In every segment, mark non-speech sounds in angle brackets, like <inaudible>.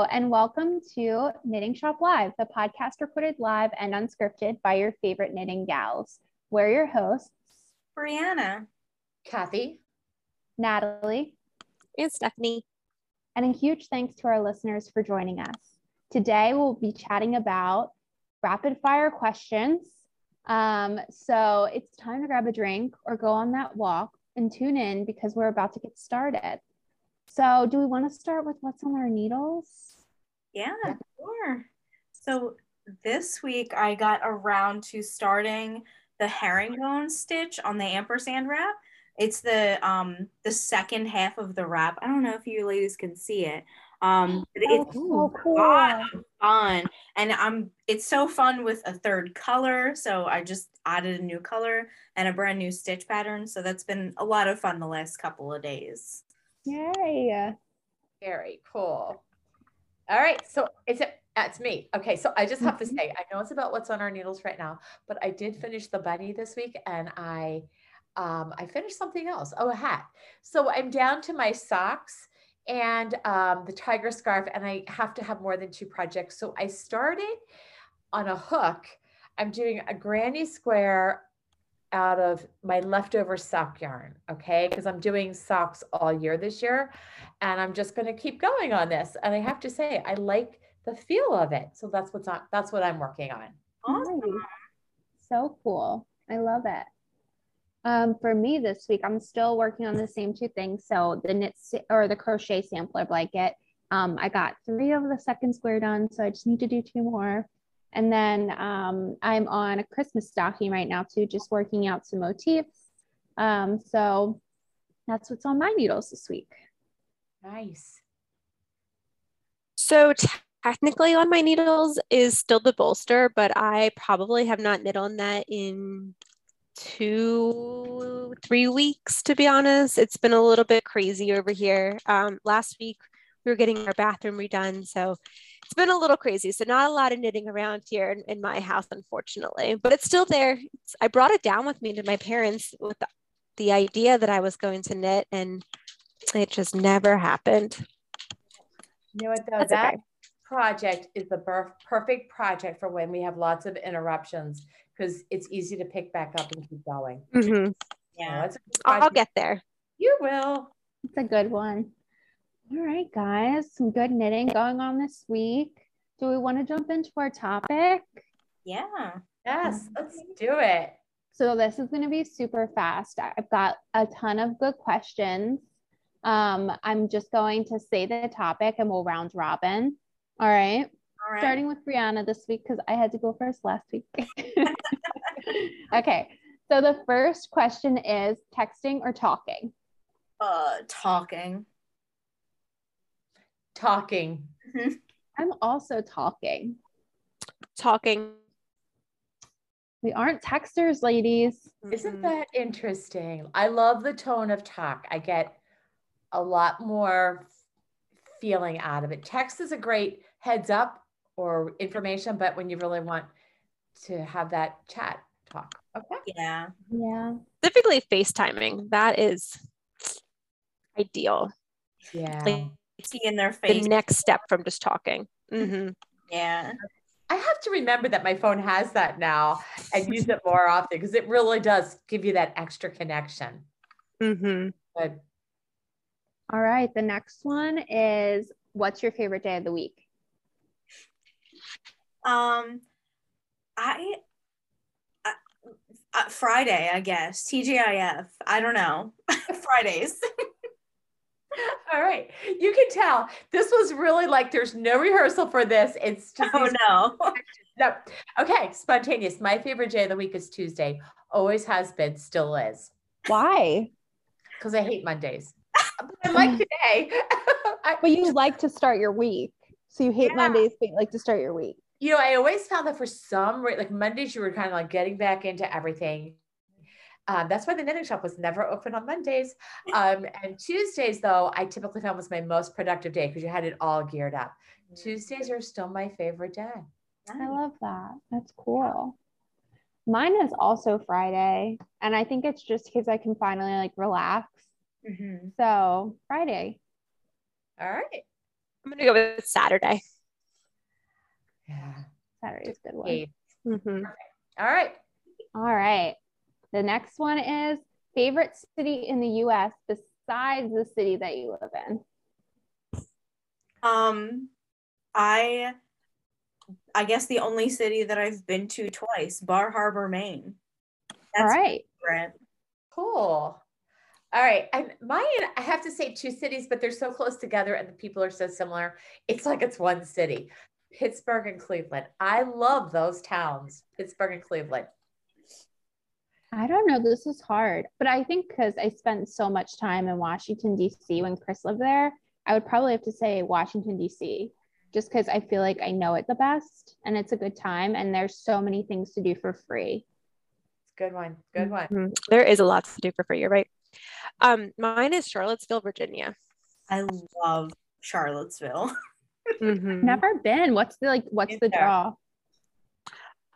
Hello, and welcome to Knitting Shop Live, the podcast recorded live and unscripted by your favorite knitting gals. We're your hosts, Brianna, Kathy, Natalie, and Stephanie. And a huge thanks to our listeners for joining us. Today, we'll be chatting about rapid fire questions. Um, so it's time to grab a drink or go on that walk and tune in because we're about to get started. So, do we want to start with what's on our needles? Yeah, sure. So, this week I got around to starting the herringbone stitch on the ampersand wrap. It's the um the second half of the wrap. I don't know if you ladies can see it. Um, it's so cool. fun, and I'm it's so fun with a third color. So I just added a new color and a brand new stitch pattern. So that's been a lot of fun the last couple of days. Yay! Very cool. All right, so it's it. that's me. Okay, so I just have to Mhm. say, I know it's about what's on our needles right now, but I did finish the bunny this week, and I um, I finished something else. Oh, a hat. So I'm down to my socks and um, the tiger scarf, and I have to have more than two projects. So I started on a hook. I'm doing a granny square out of my leftover sock yarn, okay? Because I'm doing socks all year this year, and I'm just going to keep going on this. And I have to say, I like the feel of it. So that's what's on. That's what I'm working on. Awesome. Nice. So cool. I love it. Um, for me this week, I'm still working on the same two things. So the knit or the crochet sampler blanket. Um, I got three of the second square done, so I just need to do two more. And then um, I'm on a Christmas stocking right now too, just working out some motifs. Um, so that's what's on my needles this week. Nice. So technically on my needles is still the bolster, but I probably have not knit on that in two, three weeks, to be honest. It's been a little bit crazy over here. Um, last week we were getting our bathroom redone, so it's been a little crazy. So not a lot of knitting around here in, in my house, unfortunately, but it's still there. It's, I brought it down with me to my parents with the, the idea that I was going to knit and it just never happened. You know what though? That's that okay. project is the per- perfect project for when we have lots of interruptions because it's easy to pick back up and keep going. Mhm. Yeah. know, it's a good I'll get there. You will. It's a good one. All right, guys, some good knitting going on this week. Do we want to jump into our topic? Yeah. Yes, let's do it. So this is going to be super fast. I've got a ton of good questions. Um, I'm just going to say the topic and we'll round robin. All right. All right. Starting with Brianna this week because I had to go first last week. <laughs> okay. So the first question is texting or talking? uh talking. Talking. Mm-hmm. I'm also talking. Talking. We aren't texters, ladies. Isn't that interesting? I love the tone of talk. I get a lot more feeling out of it. Text is a great heads up or information, but when you really want to have that chat talk. Okay. Yeah. Yeah. Specifically FaceTiming. That is ideal. Yeah. Like See in their face the next step from just talking. Mhm. Yeah. I have to remember that my phone has that now and use it more often because it really does give you that extra connection. Mhm. But All right. The next one is what's your favorite day of the week? Um, I, uh, uh, Friday, I guess. TGIF. I don't know. <laughs> Fridays. All right, you can tell this was really like there's no rehearsal for this. It's <laughs> oh, just oh no. <laughs> no. Okay, spontaneous. My favorite day of the week is Tuesday. Always has been, still is. Why? <laughs> Because I hate Mondays. but I like today. I- But you like to start your week. So you hate Yeah. Mondays, but you like to start your week. you know, I always found that for some like Mondays, you were kind of like getting back into everything. Um, that's why the knitting shop was never open on Mondays. <laughs> Um, and Tuesdays, though, I typically found was my most productive day because you had it all geared up. Tuesdays are still my favorite day. I love that. That's cool. Mine is also Friday. And I think it's just because I can finally like relax. Mhm. So Friday. All right. I'm gonna go with Saturday. Yeah. Saturday's a good one. Okay. Mhm. All right. All right. The next one is favorite city in the US besides the city that you live in. Um, I, I guess the only city that I've been to twice, Bar Harbor, Maine. All That's right. right. Cool. All right. And mine, I have to say two cities, but they're so close together and the people are so similar. It's like it's one city. Pittsburgh and Cleveland. I love those towns, Pittsburgh and Cleveland. I don't know. This is hard, but I think because I spent so much time in Washington, D.C. when Chris lived there, I would probably have to say Washington, D.C. just because I feel like I know it the best and it's a good time and there's so many things to do for free. Good one. Good one. Mhm. There is a lot to do for free. You're right. Um, mine is Charlottesville, Virginia. I love Charlottesville. <laughs> Mhm. Never been. What's the like? What's the Yeah. draw?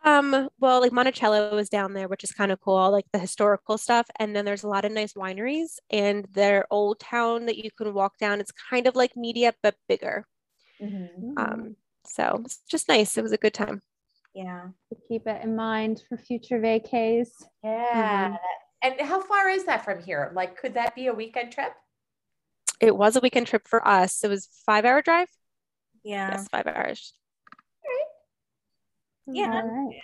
Um, well, like Monticello is down there, which is kind of cool, like the historical stuff. And then there's a lot of nice wineries and their old town that you can walk down. It's kind of like Media, but bigger. Mm-hmm. Um, so it's just nice. It was a good time. Yeah. To keep it in mind for future vacays. Yeah. And how far is that from here? Like, could that be a weekend trip? It was a weekend trip for us. It was five hour drive. Yeah. Yes, five hours. Yeah. All right.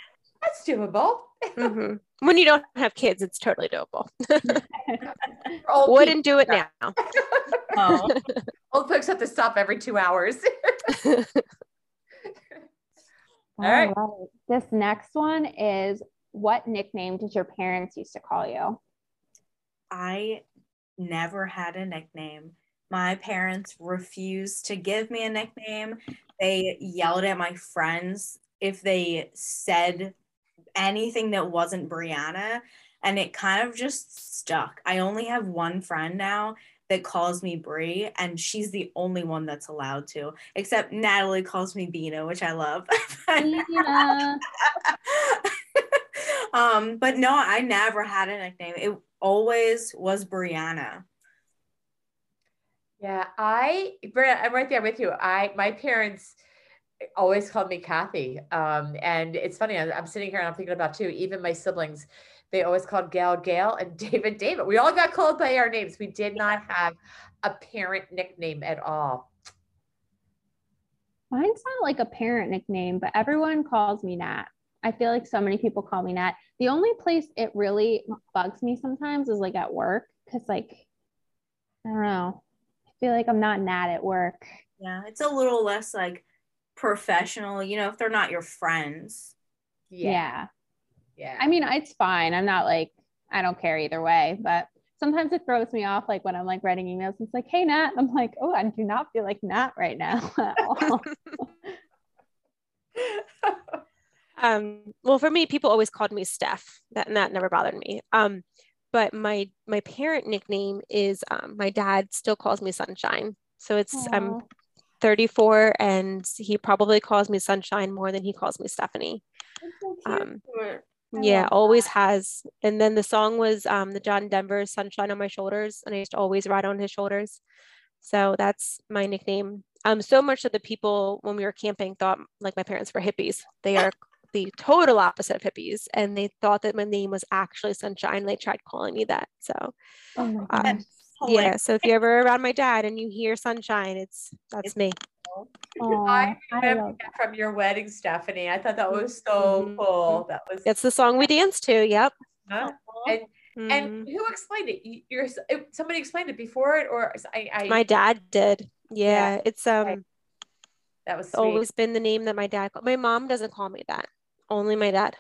That's doable. Mhm. When you don't have kids, it's totally doable. <laughs> Wouldn't do it now. <laughs> Oh. <laughs> Old folks have to stop every two hours. All right. right. This next one is what nickname did your parents used to call you? I never had a nickname. My parents refused to give me a nickname. They yelled at my friends if they said anything that wasn't Brianna, and it kind of just stuck. I only have one friend now that calls me Brie, and she's the only one that's allowed to, except Natalie calls me Bina, which I love. <laughs> Um, but no, I never had a nickname. It always was Brianna. Yeah, I, Brenda, I'm right there with you. I, my parents always called me Kathy. Um, and it's funny, I'm, I'm sitting here and I'm thinking about too, even my siblings, they always called Gail Gail and <laughs> David David. We all got called by our names. We did not have a parent nickname at all. Mine's not like a parent nickname, but everyone calls me Nat. I feel like so many people call me Nat. The only place it really bugs me sometimes is like at work because, like, I don't know. I feel like I'm not Nat at work. Yeah, it's a little less like professional, you know, if they're not your friends. Yeah. Yeah. I mean, it's fine. I'm not like, I don't care either way, but sometimes it throws me off. Like when I'm like writing emails, it's like, hey, Nat. I'm like, oh, I do not feel like Nat right now <laughs> at all. <laughs> Um, well, for me, people always called me Steph. That and that never bothered me. Um, but my my parent nickname is um, my dad still calls me Sunshine. So it's I'm Aw. 34, and he probably calls me Sunshine more than he calls me Stephanie. So. Um, yeah, always has. And then the song was um, the John Denver "Sunshine on My Shoulders," and I used to always ride on his shoulders. So that's my nickname. Um, so much that the people when we were camping thought like my parents were hippies. They are the total opposite of hippies, and they thought that my name was actually Sunshine. They tried calling me that. So Oh um. Yeah. So if you're ever <laughs> around my dad and you hear Sunshine, it's that's me. Aw, I I remember love that from your wedding, Stephanie. I thought that was so Mhm. cool. That was It's the song we danced to. Yep. Huh? And And Mhm. who explained it? You- You're somebody explained it before it, or I, I my dad did. Yeah, it's um. Right. that was sweet. always been the name that my dad called. My mom doesn't call me that. Only my dad.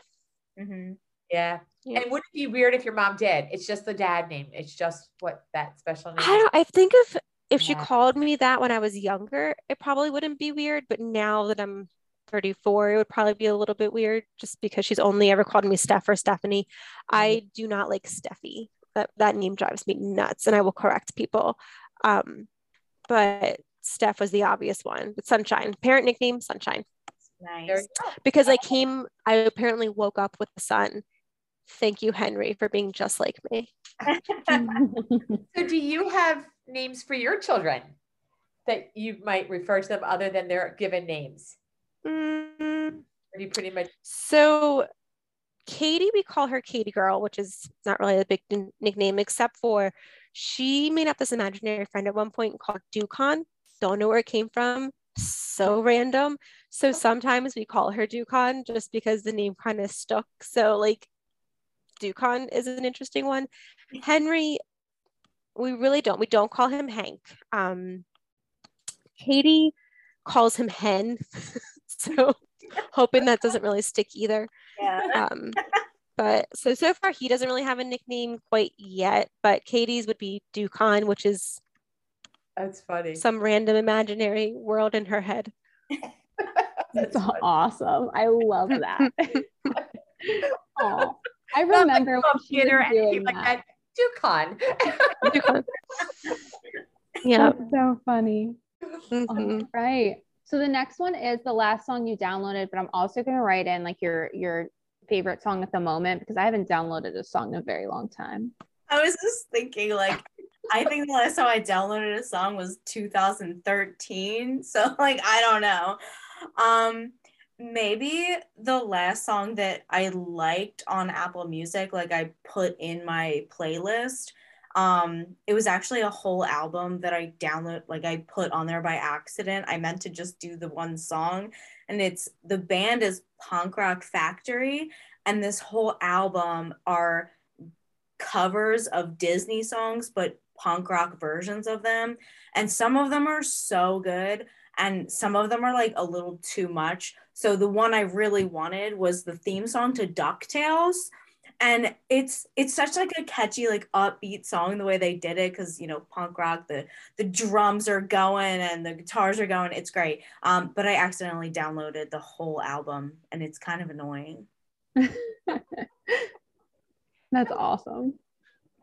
Mm-hmm. yeah. Yeah. And would it be weird if your mom did? It's just the dad name. It's just what that special name. I don't. I think if if she Yeah. called me that when I was younger, it probably wouldn't be weird. But now that I'm 34, it would probably be a little bit weird, just because she's only ever called me Steph or Stephanie. I do not like Steffi. That that name drives me nuts, and I will correct people. Um, but Steph was the obvious one. But Sunshine, parent nickname Sunshine, Nice. because I came. I apparently woke up with the sun. Thank you, Henry, for being just like me. <laughs> So do you have names for your children? that you might refer to them other than their given names? Mm, do you pretty much so Katie, we call her Katie Girl, which is not really a big n- nickname, except for she made up this imaginary friend at one point called Ducon. Don't know where it came from. So random. So sometimes we call her Ducon just because the name kind of stuck. So like Ducon is an interesting one. Henry, we really don't. We don't call him Hank. Um, Katie calls him Hen. <laughs> so hoping that doesn't really stick either. Yeah. Um, but so so far he doesn't really have a nickname quite yet. But Katie's would be Ducon, which is that's funny. some random imaginary world in her head. That's That's awesome. I love that. <laughs> Aw. I Not like remember when she was computer or anything doing like that. that. Ducon. Ducon. <laughs> yeah. That's so funny. mhm. Right. So the next one is the last song you downloaded, but I'm also going to write in like your your favorite song at the moment because I haven't downloaded a song in a very long time. I was just thinking, like, I think the last time I downloaded a song was 2013. So, like, I don't know. Um, maybe the last song that I liked on Apple Music, like I put in my playlist. Um, it was actually a whole album that I download, like I put on there by accident. I meant to just do the one song, and it's the band is Punk Rock Factory, and this whole album are covers of Disney songs, but punk rock versions of them. And some of them are so good, and some of them are like a little too much. So the one I really wanted was the theme song to DuckTales. And it's it's such like a catchy, like upbeat song the way they did it, because you know, punk rock, the the drums are going and the guitars are going. It's great. Um, but I accidentally downloaded the whole album and it's kind of annoying. <laughs> That's awesome.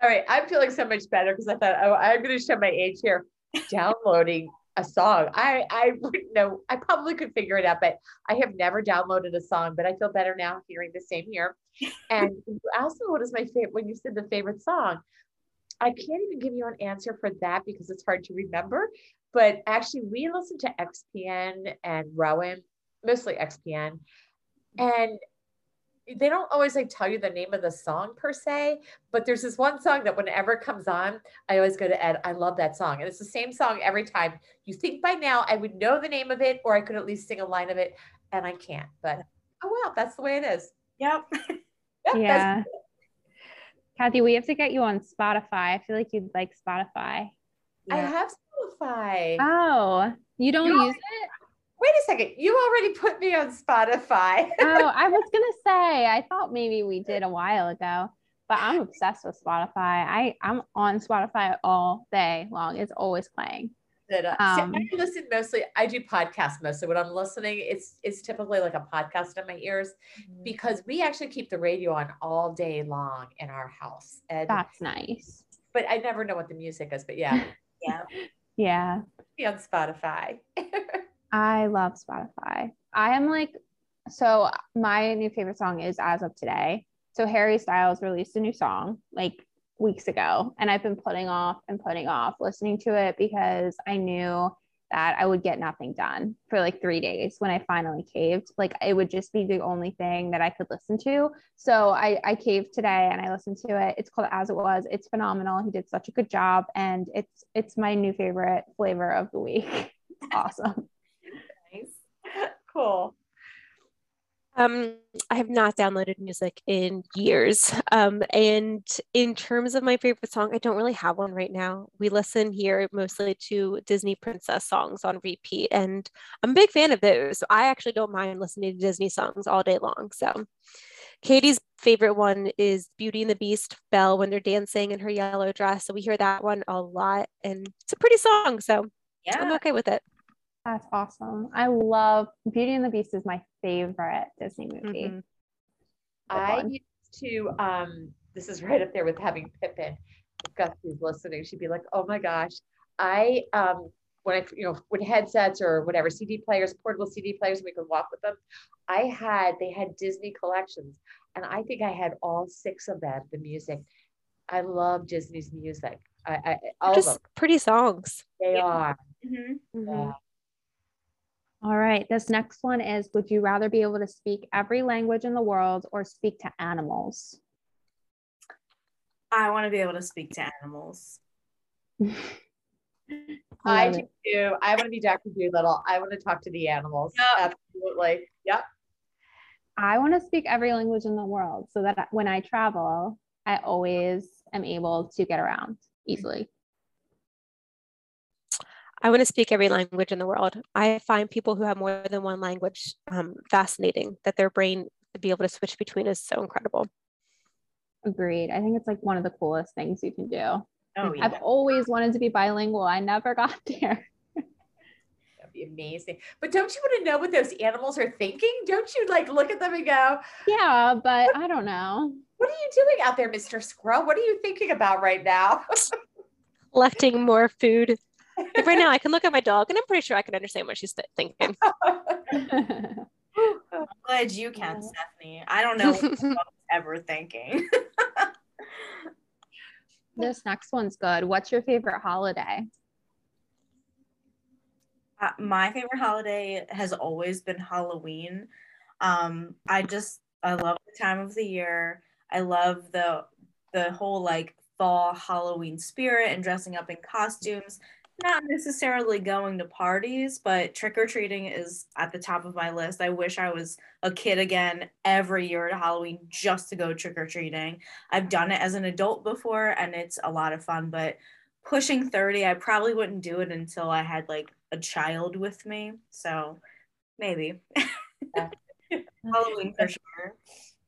All right, I'm feeling so much better because I thought oh, I'm going to show my age here. Downloading a song, I I wouldn't <laughs> know. I probably could figure it out, but I have never downloaded a song. But I feel better now hearing the same here. <laughs> And you asked me what is my favorite when you said the favorite song. I can't even give you an answer for that because it's hard to remember. But actually, we listen to XPN and Rowan, mostly XPN, and they don't always like tell you the name of the song per se, but there's this one song that whenever it comes on, I always go to Ed. I love that song. And it's the same song every time. You think by now I would know the name of it or I could at least sing a line of it, and I can't. But oh well, that's the way it is. Yep. <laughs> Yep, Yeah. Kathy, we have to get you on Spotify. I feel like you'd like Spotify. I have Spotify. Oh, you don't You use it? Wait a second. You already put me on Spotify. <laughs> Oh, I was gonna say, I thought maybe we did a while ago, but I'm obsessed with Spotify. I, I'm on Spotify all day long. It's always playing. that uh, see, Um, I listen mostly. I do podcasts mostly. When I'm listening, it's it's typically like a podcast in my ears because we actually keep the radio on all day long in our house. And That's nice. but I never know what the music is. But yeah, <laughs> Yeah. Yeah. be on Spotify. <laughs> I love Spotify. I am like, so my new favorite song is As of Today. So Harry Styles released a new song like weeks ago, and I've been putting off and putting off listening to it because I knew that I would get nothing done for like three days when I finally caved. Like it would just be the only thing that I could listen to. So I, I caved today and I listened to it. It's called As It Was. It's phenomenal. He did such a good job, and it's it's my new favorite flavor of the week. <laughs> awesome. Cool. Um, I have not downloaded music in years. Um, and in terms of my favorite song, I don't really have one right now. We listen here mostly to Disney princess songs on repeat, and I'm a big fan of those. I actually don't mind listening to Disney songs all day long. So, Katie's favorite one is Beauty and the Beast, Belle, when they're dancing in her yellow dress. So we hear that one a lot, and it's a pretty song. So yeah. I'm okay with it. That's awesome. I love Beauty and the Beast is my favorite Disney movie. Mhm. I used to. Um, this is <laughs> right up there with having Pippin. If Gusty's listening, she'd be like, "Oh my gosh, I um." When I, you know, when headsets or whatever, CD players, portable CD players, we could walk with them. I had, they had Disney collections, and I think I had all six of them. The music, I love Disney's music. I, I all of Just them. pretty songs. They Yeah. are. Mhm. Mhm. All right. This next one is Would you rather be able to speak every language in the world or speak to animals? I want to be able to speak to animals. <laughs> I love do too. I want to be Dr. Dolittle. I want to talk to the animals. Yep. Absolutely. Yep. I want to speak every language in the world so that when I travel, I always am able to get around easily. I want to speak every language in the world. I find people who have more than one language um, fascinating, that their brain to be able to switch between is so incredible. Agreed. I think it's like one of the coolest things you can do. Oh yeah. I've always wanted to be bilingual. I never <laughs> got there. That'd be amazing. But don't you want to know what those animals are thinking? Don't you like look at them and go, Yeah, but I don't know. what are you doing out there, Mr. Squirrel? What are you thinking about right now? <laughs> Collecting more food. Like right now, I can look at my dog and I'm pretty sure I can understand what she's th- thinking. <laughs> I'm glad you can, Yeah. Stephanie. I don't know what I was <laughs> ever thinking. <laughs> this next one's good. What's your favorite holiday? Uh, my favorite holiday has always been Halloween. Um, I just I love the time of the year. I love the the whole like fall Halloween spirit and dressing up in costumes. Not necessarily going to parties, but trick or treating is at the top of my list. I wish I was a kid again every year at Halloween just to go trick or treating. I've done it as an adult before and it's a lot of fun, but pushing 30, I probably wouldn't do it until I had like a child with me. So maybe. <laughs> Halloween for sure.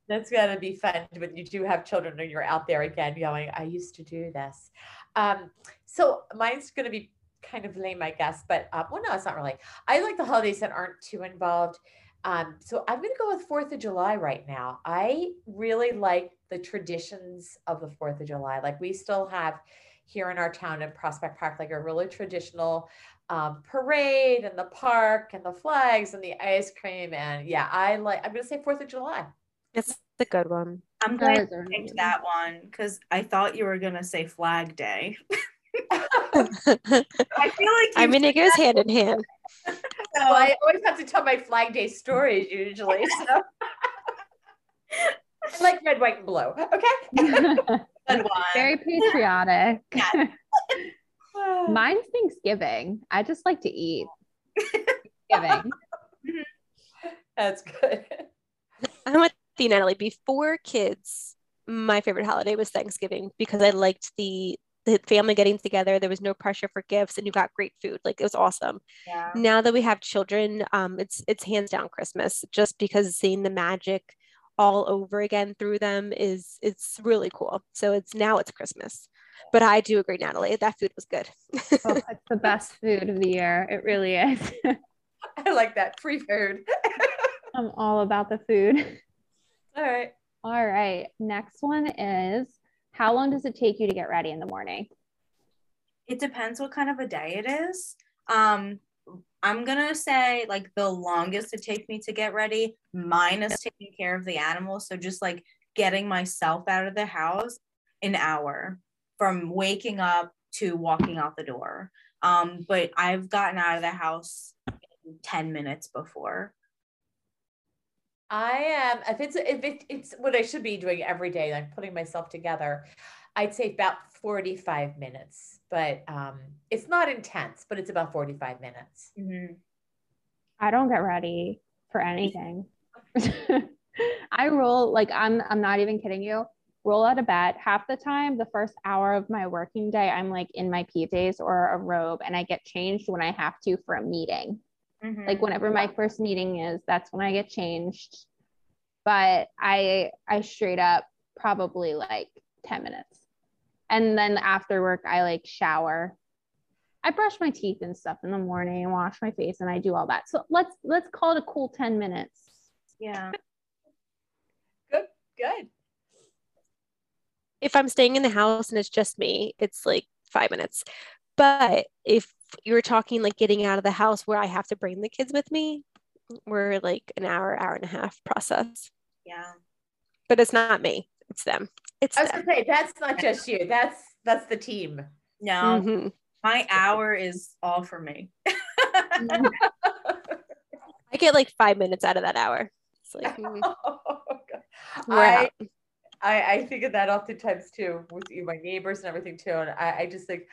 That's gotta be fun when you do have children and you're out there again going, I used to do this. Um, so mine's gonna be kind of lame, I guess, but uh, well, no, it's not really. I like the holidays that aren't too involved. Um, so I'm gonna go with Fourth of July right now. I really like the traditions of the Fourth of July. Like we still have here in our town in Prospect Park, like a really traditional um, parade and the park and the flags and the ice cream. And yeah, I like, I'm gonna say Fourth of July. It's the good one. I'm glad Ours you are picked amazing. that one because I thought you were gonna say Flag Day. <laughs> I I feel like you mean, it goes hand in hand. <laughs> So I always have to tell my Flag Day stories usually. So. <laughs> I like red, white, and blue. Okay. <laughs> Very patriotic. Yeah. Mine's Thanksgiving. I just like to eat. Thanksgiving. That's good. I'm with you, Natalie. Before kids, my favorite holiday was Thanksgiving because I liked the the family getting together. There was no pressure for gifts, and you got great food. Like it was awesome. Yeah. Now that we have children, um, it's it's hands down Christmas. Just because seeing the magic all over again through them is it's really cool. So it's now it's Christmas. But I do agree, Natalie. That food was good. Oh, <laughs> it's the best food of the year. It really is. <laughs> I like that free food. <laughs> I'm all about the food. All right. All right. Next one is how long does it take you to get ready in the morning? It depends what kind of a day it is. Um, I'm gonna say like the longest it takes me to get ready, minus taking care of the animals. So just like getting myself out of the house, an hour from waking up to walking out the door. Um, but I've gotten out of the house 10 minutes before. I am. If it's if it, it's what I should be doing every day, like putting myself together, I'd say about forty five minutes. But um, it's not intense, but it's about forty five minutes. I don't get ready for anything. <laughs> I roll like I'm I'm not even kidding you. Roll out of bed. Half the time, the first hour of my working day, I'm like in my PJs or a robe and I get changed when I have to for a meeting. Mhm. Like whenever my first meeting is, that's when I get changed. But I I straight up probably like 10 minutes. And then after work, I like shower. I brush my teeth and stuff in the morning and wash my face and I do all that. So let's let's call it a cool 10 minutes. yeah. Good, good. if I'm staying in the house and it's just me, it's like five minutes. But if you're talking like getting out of the house where I have to bring the kids with me, we're like an hour, hour and a half process. Yeah. But it's not me, it's them. It's I was them. gonna say that's not just you. That's that's the team. No. Mhm. My hour is all for me. <laughs> I get like five minutes out of that hour. It's like <laughs> mm, we're I. I I think of that oftentimes too with you, my neighbors and everything too. And I, I just think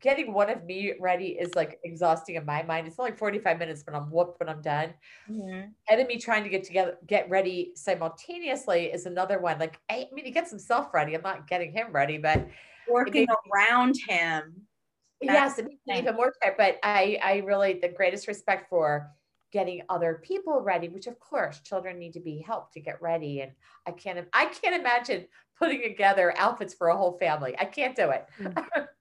getting one of me ready is like exhausting in my mind. It's only 45 minutes but I'm whooped when I'm done. Mhm. And me trying to get together, get ready simultaneously is another one. Like I, I mean, he gets himself ready. I'm not getting him ready, but Working around him. yes, That's it makes me even more tired. But I, I really the greatest respect for getting other people ready, which of course children need to be helped to get ready. And I can't, I can't imagine putting together outfits for a whole family. I can't do it. <laughs>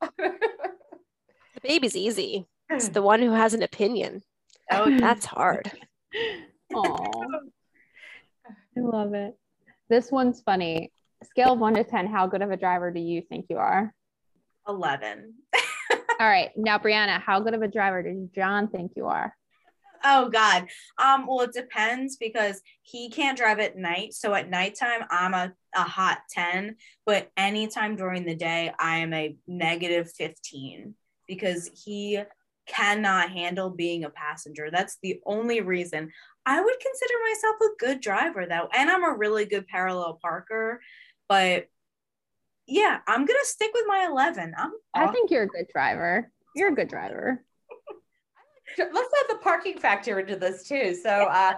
The baby's easy. It's the one who has an opinion. Oh. That's hard. <laughs> Aw. I love it. This one's funny. Scale of one to 10, how good of a driver do you think you are? 11. <laughs> All right. Now, Brianna, how good of a driver does John think you are? Oh God. Um, well, it depends because he can't drive at night. So at nighttime, I'm a, a hot 10, but anytime during the day, I am a negative 15 because he cannot handle being a passenger. That's the only reason I would consider myself a good driver though. And I'm a really good parallel parker, but yeah, I'm gonna stick with my 11. I'm I think you're a good driver. You're a good driver. Sure, <laughs> Let's add the parking factor into this too. So uh,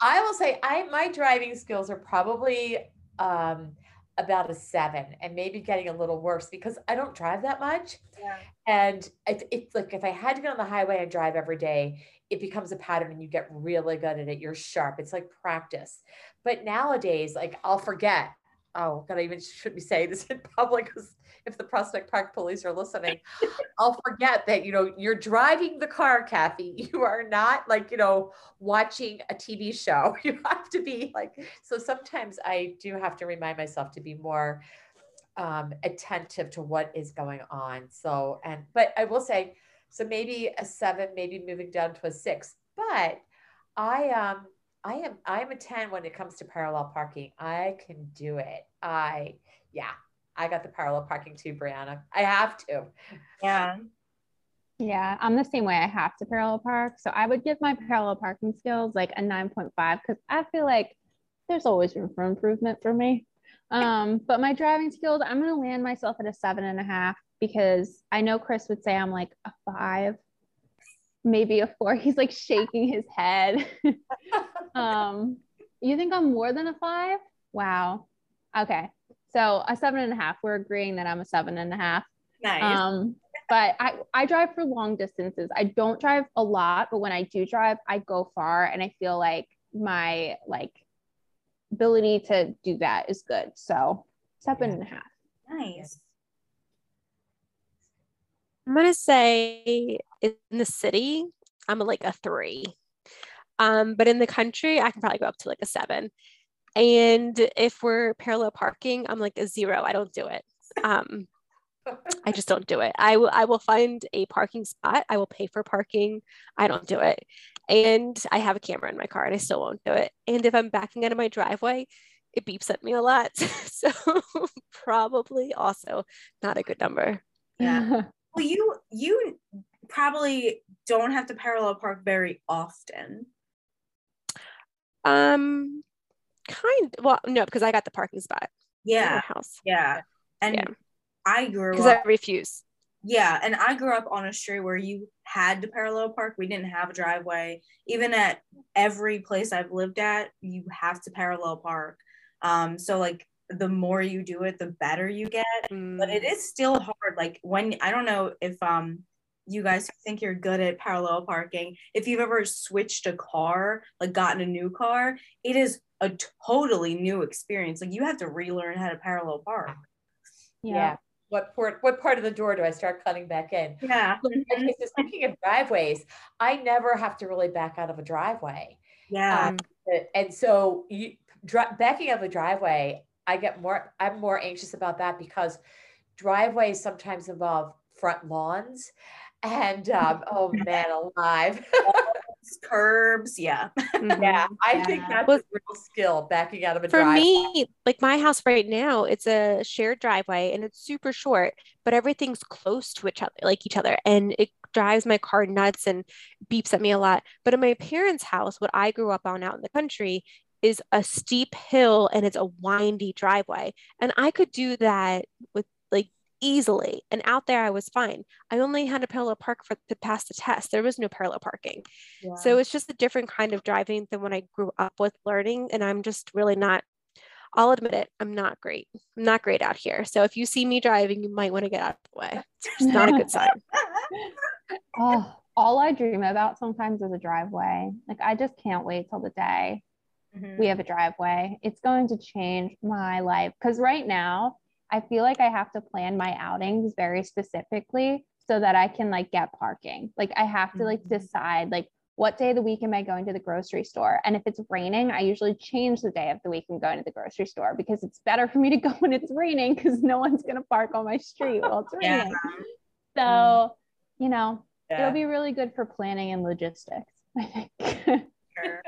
I will say I my driving skills are probably um, about a seven and maybe getting a little worse because I don't drive that much. Yeah. And it, it's like if I had to get on the highway and drive every day, it becomes a pattern and you get really good at it. You're sharp. It's like practice. But nowadays, like I'll forget. Oh, God, I even shouldn't be saying this in <laughs> public because if the Prospect Park police are listening, <laughs> I'll forget that, you know, you're driving the car, Kathy. <laughs> You are not like, you know, watching a TV show. You have to be like, so sometimes I do have to remind myself to be more um, attentive to what is going on. So, and, but I will say, so maybe a seven, maybe moving down to a six, but I, um, I am, I am a 10 when it comes to parallel parking. I can do it. I, yeah, I got the parallel parking too, Brianna. I have to. yeah. Yeah, I'm the same way. I have to parallel park. So I would give my parallel parking skills like a 9.5 because I feel like there's always room for improvement for me. Um, but my driving skills, I'm gonna land myself at a seven and a half because I know Chris would say I'm like a five, maybe a four. <laughs> He's like shaking his head. <laughs> um, you think I'm more than a five? Wow. Okay. So a seven and a half. We're agreeing that I'm a seven and a half. Nice. Um, but I, I drive for long distances. I don't drive a lot, but when I do drive, I go far and I feel like my like ability to do that is good. So seven Yeah. and a half. nice. I'm gonna say in the city, I'm like a three. Um, but in the country, I can probably go up to like a seven. And if we're parallel parking, I'm like a zero. I don't do it. Um, <laughs> I just don't do it. I will I will find a parking spot. I will pay for parking. I don't do it. And I have a camera in my car and I still won't do it. And if I'm backing out of my driveway, it beeps at me a lot. <laughs> so <laughs> probably also not a good number. Yeah. Well, you you probably don't have to parallel park very often. Um kind well no because I got the parking spot Yeah, house yeah. And Yeah. I grew because. I refuse. Yeah, and I grew up on a street where you had to parallel park. We didn't have a driveway. Even at every place I've lived at, you have to parallel park. Um, so like the more you do it, the better you get. But it Mm, still hard. Like when I don't know if um you guys think you're good at parallel parking. If you've ever switched a car, like gotten a new car, it is a totally new experience. Like you have to relearn how to parallel park. Yeah. What part, what part of the door do I start cutting back in? Yeah. Okay, so speaking of driveways, I never have to really back out of a driveway. Yeah. Um, and so you dri- backing out of a driveway, I get more, I'm more anxious about that because driveways sometimes involve front lawns. And um, <laughs> oh man, alive. curbs. Yeah. Mhm. Yeah, I think Yeah. that's Was- a real skill backing out of a For drive. me, like my house right now, it's a shared driveway and it's super short, but everything's close to each other, like each other, and it drives my car nuts and beeps at me a lot. But in my parents' house, what I grew up on out in the country is a steep hill and it's a windy driveway. And I could do that with like easily. And out there I was fine. I only had to parallel park for to pass the test. There was no parallel parking. So it's just a different kind of driving than when I grew up with learning. And I'm just really not, I'll admit it, I'm not great. I'm not great out here. So if you see me driving, you might want to get out of the way. It's not a good sign. <laughs> Oh, all I dream about sometimes is a driveway. Like I just can't wait till the day Mhm. we have a driveway. It's going to change my life because right now I feel like I have to plan my outings very specifically so that I can like get parking. Like I have to like Mhm. decide like what day of the week am I going to the grocery store? And if it's raining, I usually change the day of the week and going to the grocery store because it's better for me to <laughs> go when it's raining because no one's gonna park on my street while it's <laughs> Yeah. raining. So, you know, Yeah. it'll be really good for planning and logistics, <laughs> I think. Sure.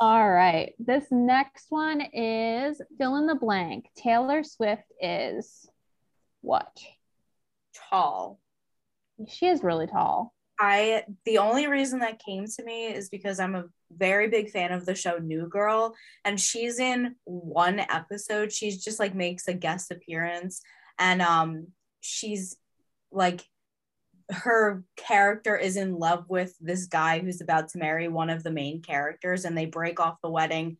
All right. This next one is fill in the blank. Taylor Swift is what? Tall. She is really tall. I the only reason that came to me is because I'm a very big fan of the show New Girl and she's in one episode she's just like makes a guest appearance and um she's like her character is in love with this guy who's about to marry one of the main characters and they break off the wedding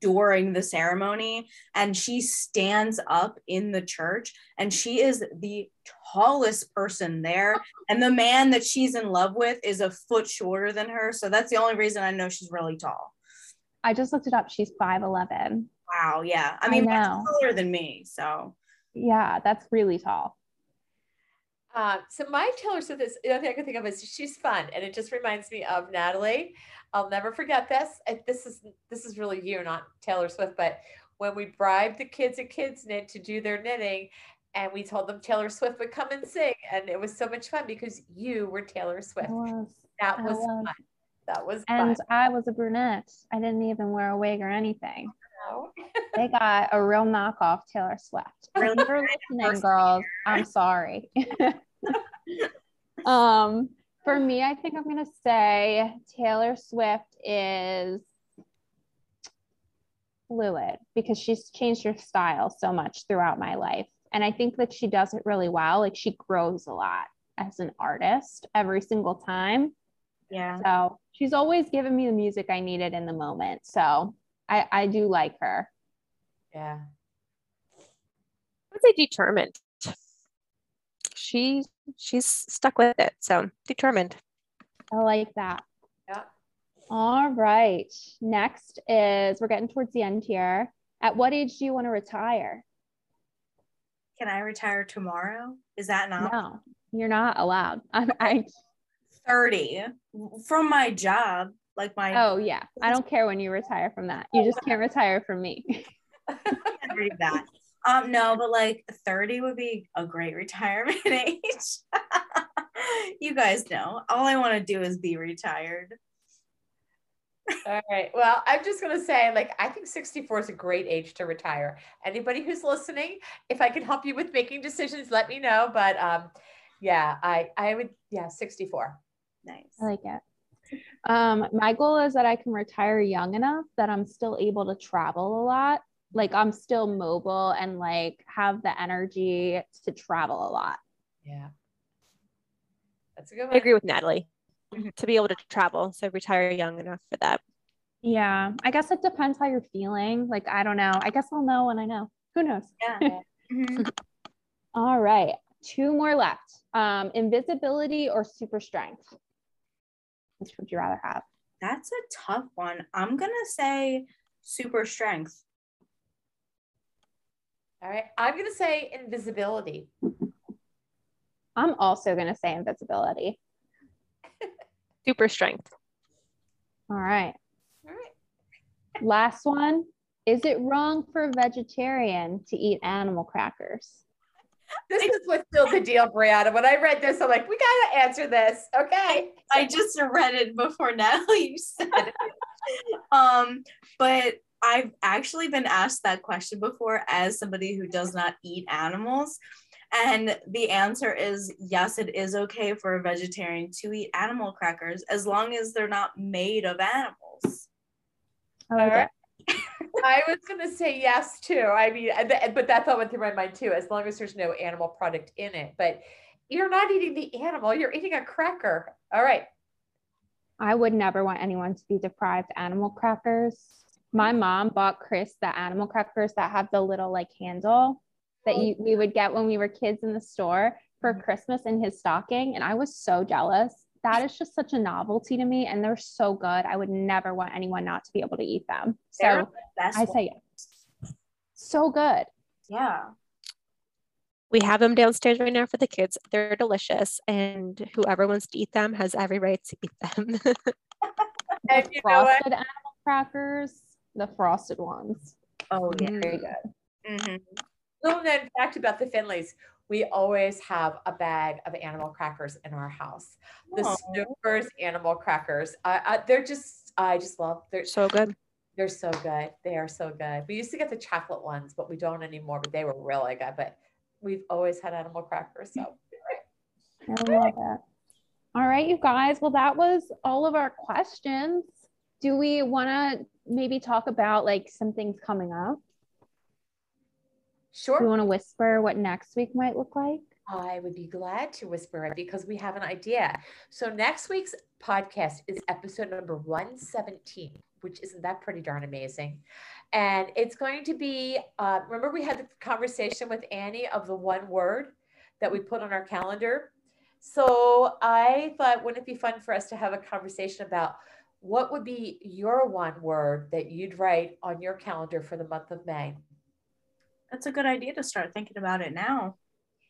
during the ceremony and she stands up in the church and she is the tallest person there and the man that she's in love with is a foot shorter than her so that's the only reason i know she's really tall I just looked it up. She's 5'11. wow yeah i I mean know. that's taller than me so Yeah, that's really tall. Uh, so my Taylor Swift is the only thing I can think of is she's fun, and it just reminds me of Natalie. I'll never forget this. This is this is really you, not Taylor Swift. But when we bribed the kids at Kids Knit to do their knitting, and we told them Taylor Swift would come and sing, and it was so much fun because you were Taylor Swift. Was. That was was. fun. That was And fun. I was a brunette. I didn't even wear a wig or anything. No. They got a real knockoff Taylor Swift. If <laughs> Really? you're listening, girls, I'm sorry. <laughs> <laughs> um, for me, I think I'm gonna say Taylor Swift is fluid because she's changed her style so much throughout my life. And I think that she does it really well. Like she grows a lot as an artist every single time. yeah So she's always given me the music I needed in the moment. So I, I do like her. Yeah. I'd say determined. She she's stuck with it. So determined. I like that. Yeah. All right. Next is we're getting towards the end here. At what age do you want to retire? can i retire tomorrow is that not No, you're not allowed. <laughs> I'm, I 30 from my job like my oh yeah. I don't care when you retire from that. You just can't retire from me. <laughs> can't read that. Um, no, but like 30 would be a great retirement <laughs> age. <laughs> you guys know. All I want to do is be retired. All right. Well, I'm just going to say, like, I think 64 is a great age to retire. Anybody who's listening, if I can help you with making decisions, let me know. But um, yeah, I, I would, yeah, 64. Nice. I like it. Um, my goal is that I can retire young enough that I'm still able to travel a lot. Like I'm still mobile and like have the energy to travel a lot. Yeah. That's a good one. I agree with Natalie. Mhm. To be able to travel. So retire young enough for that. Yeah, I guess it depends how you're feeling. Like I don't know. I guess I'll know when I know. Who knows? Yeah. <laughs> Mhm. All right, two more left. Um, invisibility or super strength. Which would you rather have? That's a tough one. I'm going to say super strength. All right. I'm going to say invisibility. I'm also gonna say invisibility. <laughs> Super strength. All right. All right. Last one. Is it wrong for a vegetarian to eat animal crackers? <laughs> this is what's still the deal, Brianna. When I read this, I'm like, we gotta answer this. Okay. I just read it before Natalie <laughs> said it. um, but I've actually been asked that question before as somebody who does not eat animals. And the answer is yes, it is okay for a vegetarian to eat animal crackers as long as they're not made of animals. I All right. I was gonna say yes too. I mean, but that thought went through my mind too. As long as there's no animal product in it, but you're not eating the animal. You're eating a cracker. All right. I would never want anyone to be deprived animal crackers. My mom bought Chris the animal crackers that have the little like handle that oh. you we would get when we were kids in the store for mm-hmm. Christmas in his stocking. And I was so jealous. That is just such a novelty to me. And they're so good. I would never want anyone not to be able to eat them. So the best I one. say so good. yeah. We have them downstairs right now for the kids. They're delicious, and whoever wants to eat them has every right to eat them. <laughs> <laughs> And The you know what? frosted animal crackers, the frosted ones. Oh yeah. Very good. Mhm. Little known fact about the Finleys: we always have a bag of animal crackers in our house. The Aw. Snoopers animal crackers. I, I, they're just. I just love. They're so good. They're so good. They are so good. We used to get the chocolate ones, but we don't anymore. But they were really good. But we've always had animal crackers. So I love it. All right, you guys. Well, that was all of our questions. Do we want to maybe talk about like some things coming up? Do you want to whisper what next week might look like? I would be glad to whisper it because we have an idea. So next week's podcast is episode number 117, which isn't that pretty darn amazing. And it's going to be, uh, remember we had the conversation with Annie of the one word that we put on our calendar. So I thought, wouldn't it be fun for us to have a conversation about what would be your one word that you'd write on your calendar for the month of May? That's a good idea to start thinking about it now.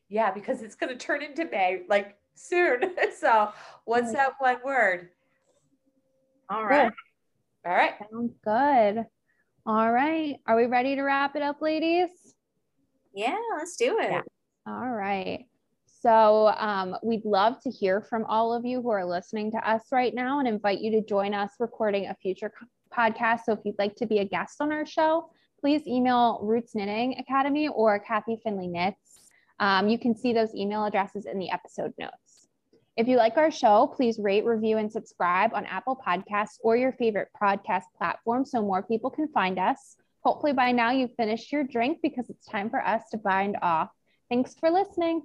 Yeah, because it's going to turn into May like soon. <laughs> so, what's that one word? All right. All right. Sounds good. All right. Are we ready to wrap it up, ladies? Yeah, let's do it. Yeah. All right. So um, we'd love to hear from all of you who are listening to us right now and invite you to join us recording a future podcast. So if you'd like to be a guest on our show, please email Roots Knitting Academy or Kathy Finley Knits. Um, you can see those email addresses in the episode notes. If you like our show, please rate, review, and subscribe on Apple Podcasts or your favorite podcast platform so more people can find us. Hopefully, by now you've finished your drink because it's time for us to bind off. Thanks for listening.